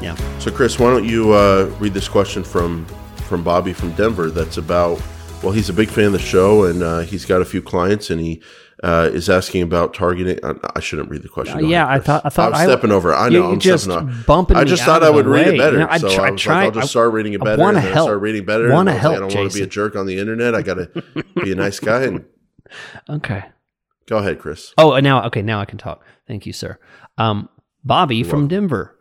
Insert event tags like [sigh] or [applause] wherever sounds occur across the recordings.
Yeah. So, Chris, why don't you uh, read this question from from Bobby from Denver? That's about well, he's a big fan of the show, and uh, he's got a few clients, and he uh, is asking about targeting. Uh, I shouldn't read the question. Yeah, I thought- I thought I'm I- stepping over. I know. I'm just bumping I just thought I would read way. it better. You know, I so I was try- like, I'll just I- start reading it I better. wanna and then I help. start reading better. Wanna and I like, I don't want to be a jerk on the internet. I got to [laughs] be a nice guy. And Okay. go ahead, Chris. Oh, now okay, now I can talk. Thank you, sir. Um, Bobby from Denver.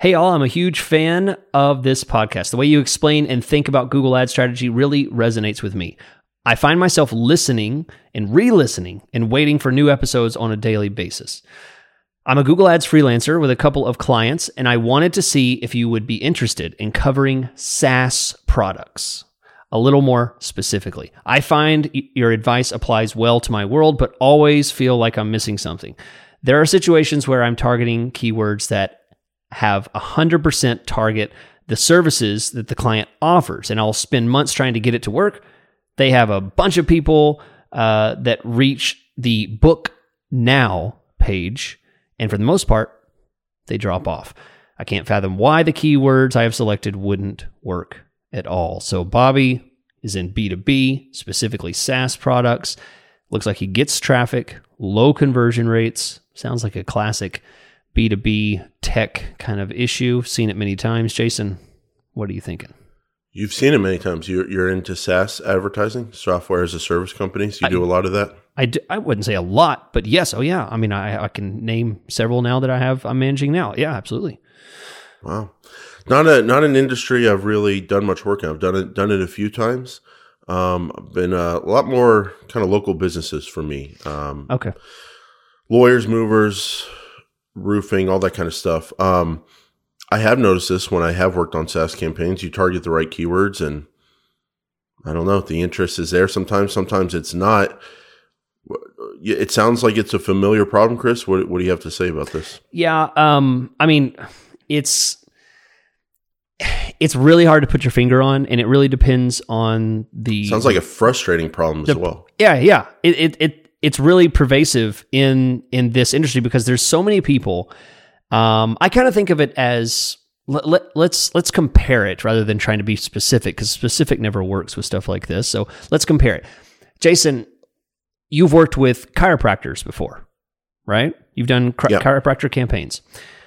Hey, all, I'm a huge fan of this podcast. The way you explain and think about Google ad strategy really resonates with me. I find myself listening and re listening and waiting for new episodes on a daily basis. I'm a Google Ads freelancer with a couple of clients, and I wanted to see if you would be interested in covering SaaS products a little more specifically. I find your advice applies well to my world, but always feel like I'm missing something. There are situations where I'm targeting keywords that have 100% target the services that the client offers, and I'll spend months trying to get it to work. They have a bunch of people uh, that reach the book now page, and for the most part, they drop off. I can't fathom why the keywords I have selected wouldn't work at all. So Bobby is in B2B, specifically SaaS products. Looks like he gets traffic, low conversion rates. Sounds like a classic B2B tech kind of issue. Seen it many times. Jason, what are you thinking? You've seen it many times. You're, you're into SaaS advertising, software as a service companies. You do a lot of that. I, I wouldn't say a lot, but yes. Oh, yeah. I mean, I, I can name several now that I have, I'm managing now. Yeah, absolutely. Wow, not a not an industry I've really done much work in. I've done it done it a few times. Um, I've been a lot more kind of local businesses for me. Um, Okay. lawyers, movers, roofing, all that kind of stuff. Um, I have noticed this when I have worked on SaaS campaigns. You target the right keywords, and I don't know. The interest is there sometimes. Sometimes it's not. It sounds like it's a familiar problem, Chris. What, what do you have to say about this? Yeah, um, I mean, it's it's really hard to put your finger on, and it really depends on the. Sounds like a frustrating problem as well. yeah, yeah. It, it it it's really pervasive in in this industry because there's so many people. Um, I kind of think of it as let, let, let's let's compare it rather than trying to be specific because specific never works with stuff like this. So let's compare it. Jason, you've worked with chiropractors before, right? You've done chi- Yeah. chiropractor campaigns.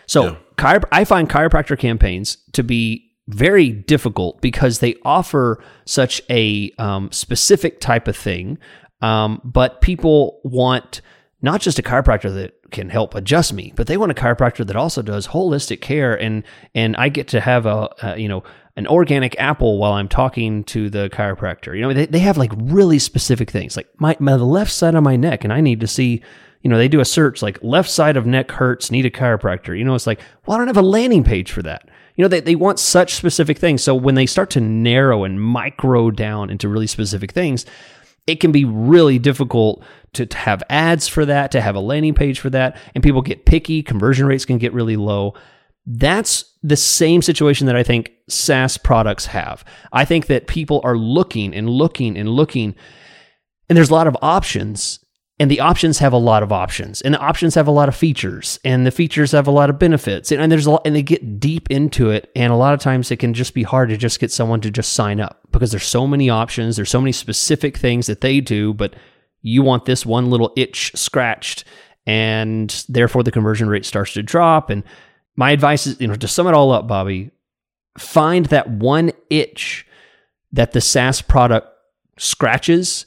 So Yeah. chiro- I find chiropractor campaigns to be very difficult because they offer such a um, specific type of thing, um, but people want not just a chiropractor that can help adjust me, but they want a chiropractor that also does holistic care, and and I get to have a, a you know an organic apple while I'm talking to the chiropractor. You know, they, they have like really specific things, like my, my left side of my neck, and I need to see. You know, they do a search like left side of neck hurts, need a chiropractor. You know, it's like, well, I don't have a landing page for that. You know, they, they want such specific things. So when they start to narrow and micro down into really specific things, it can be really difficult to, to have ads for that, to have a landing page for that, and people get picky. Conversion rates can get really low. That's the same situation that I think SaaS products have. I think that people are looking and looking and looking, and there's a lot of options, and the options have a lot of options, and the options have a lot of features, and the features have a lot of benefits, and, and there's a lot, and they get deep into it, and a lot of times it can just be hard to just get someone to just sign up because there's so many options, there's so many specific things that they do, but you want this one little itch scratched, and therefore the conversion rate starts to drop. And my advice is, you know, to sum it all up, Bobby, find that one itch that the SaaS product scratches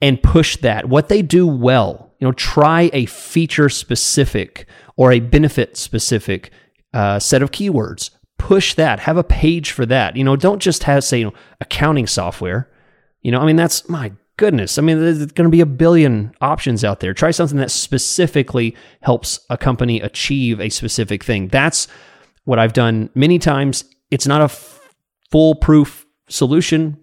and push that. What they do well, you know, try a feature specific or a benefit specific uh, set of keywords. Push that. Have a page for that. You know, don't just have say you know accounting software. You know, I mean that's my goodness. I mean, there's going to be a billion options out there. Try something that specifically helps a company achieve a specific thing. That's what I've done many times. It's not a f- foolproof solution,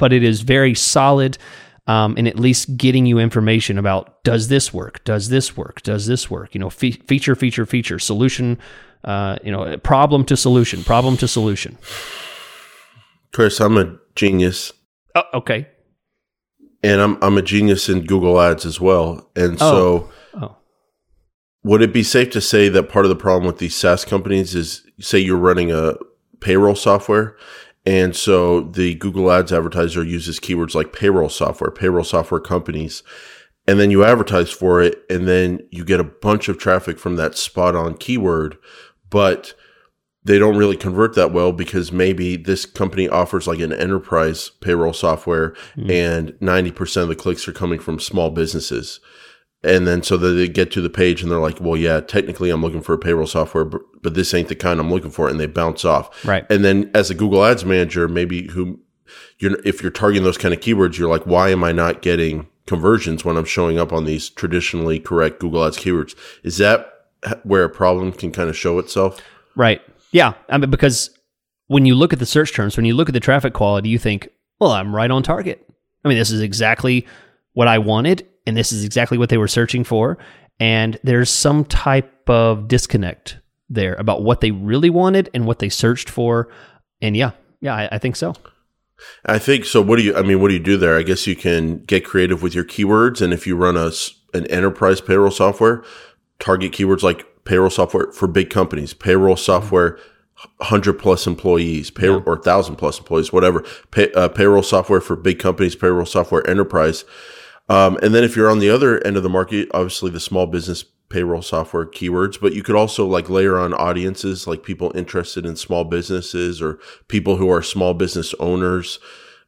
but it is very solid um, in at least getting you information about does this work? Does this work? Does this work? You know, fe- feature, feature, feature, solution. Uh, you know, problem to solution, problem to solution. Chris, I'm a genius, Oh, okay. and I'm I'm a genius in Google Ads as well. And so Oh. would it be safe to say that part of the problem with these SaaS companies is say you're running a payroll software and so the Google Ads advertiser uses keywords like payroll software, payroll software companies, and then you advertise for it and then you get a bunch of traffic from that spot on keyword, but they don't really convert that well because maybe this company offers like an enterprise payroll software mm. and 90% of the clicks are coming from small businesses. And then so that they get to the page and they're like, well, yeah, technically I'm looking for a payroll software, but, but this ain't the kind I'm looking for. And they bounce off. Right. And then as a Google ads manager, maybe who you're, if you're targeting those kind of keywords, you're like, why am I not getting conversions when I'm showing up on these traditionally correct Google ads keywords? Is that where a problem can kind of show itself? Right. Yeah, I mean because when you look at the search terms, when you look at the traffic quality, you think, "Well, I'm right on target." I mean, this is exactly what I wanted, and this is exactly what they were searching for. And there's some type of disconnect there about what they really wanted and what they searched for. And yeah, yeah, I, I think so. I think so. What do you? I mean, what do you do there? I guess you can get creative with your keywords, and if you run a an enterprise payroll software, target keywords like payroll software for big companies, payroll software, hundred plus employees, payroll yeah. or thousand plus employees, whatever. Pay, uh, payroll software for big companies, payroll software enterprise. Um, and then if you're on the other end of the market, obviously the small business payroll software keywords, but you could also like layer on audiences, like people interested in small businesses or people who are small business owners.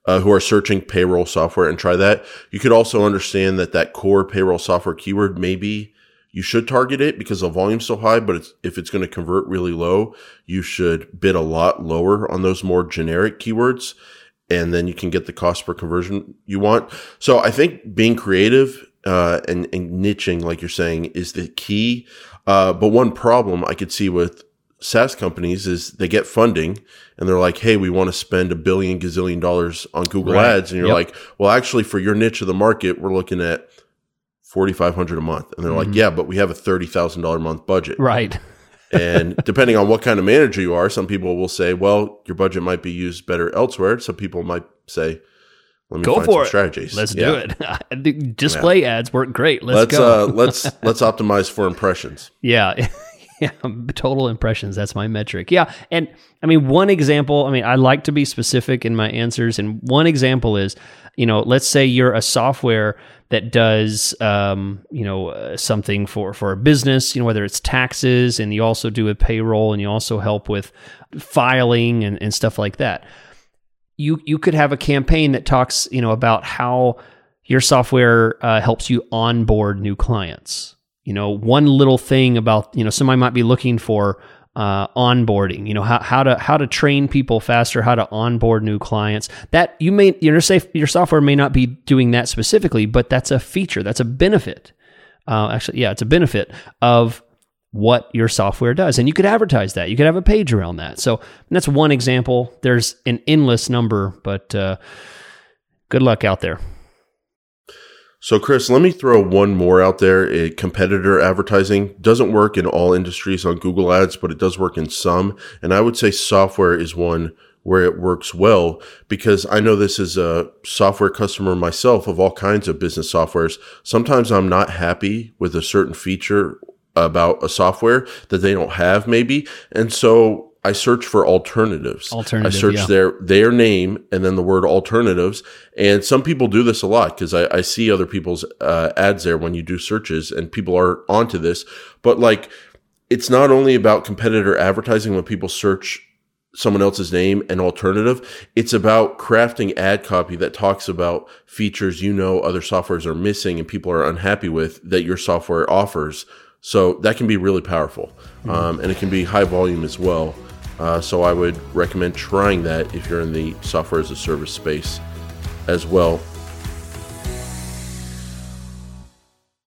Uh, who are searching payroll software and try that. You could also understand that that core payroll software keyword maybe you should target it because the volume's so high, but it's, if it's going to convert really low, you should bid a lot lower on those more generic keywords. And then you can get the cost per conversion you want. So I think being creative, uh, and, and niching, like you're saying, is the key. Uh, but one problem I could see with SaaS companies is they get funding and they're like, Hey, we want to spend a billion gazillion dollars on Google right. ads. And you're yep. like, well, actually for your niche of the market, we're looking at 4500 a month and they're mm-hmm. like yeah but we have a $30000 a month budget right and depending on what kind of manager you are some people will say well your budget might be used better elsewhere. Some people might say let me go for it. strategies. Let's yeah. do it [laughs] display yeah. ads work great. Let's, let's go. uh, [laughs] let's let's optimize for impressions. Yeah. [laughs] Yeah. Total impressions. That's my metric. Yeah. And i mean one example i mean i like to be specific in my answers. And one example is you know let's say you're a software that does um, you know uh, something for for a business you know whether it's taxes and you also do a payroll and you also help with filing and, and stuff like that. You you could have a campaign that talks you know about how your software uh, helps you onboard new clients. You know one little thing about you know somebody might be looking for uh, onboarding, you know, how, how to how to train people faster, how to onboard new clients. That you may your safe your software may not be doing that specifically, but that's a feature, that's a benefit. Uh, actually, yeah, it's a benefit of what your software does, and you could advertise that. You could have a page around that. So that's one example. There's an endless number, but uh, good luck out there. So, Chris, let me throw one more out there. A competitor advertising doesn't work in all industries on Google Ads, but it does work in some. And I would say software is one where it works well because I know this is a software customer myself of all kinds of business softwares. Sometimes I'm not happy with a certain feature about a software that they don't have maybe. And so I search for alternatives. Alternative, I search yeah. their their name and then the word alternatives. And some people do this a lot because I, I, see other people's uh, ads there when you do searches, and people are onto this. But like, it's not only about competitor advertising when people search someone else's name and alternative. It's about crafting ad copy that talks about features you know other softwares are missing and people are unhappy with that your software offers. So that can be really powerful, mm-hmm. um, and it can be high volume as well. Uh, so I would recommend trying that if you're in the software as a service space as well.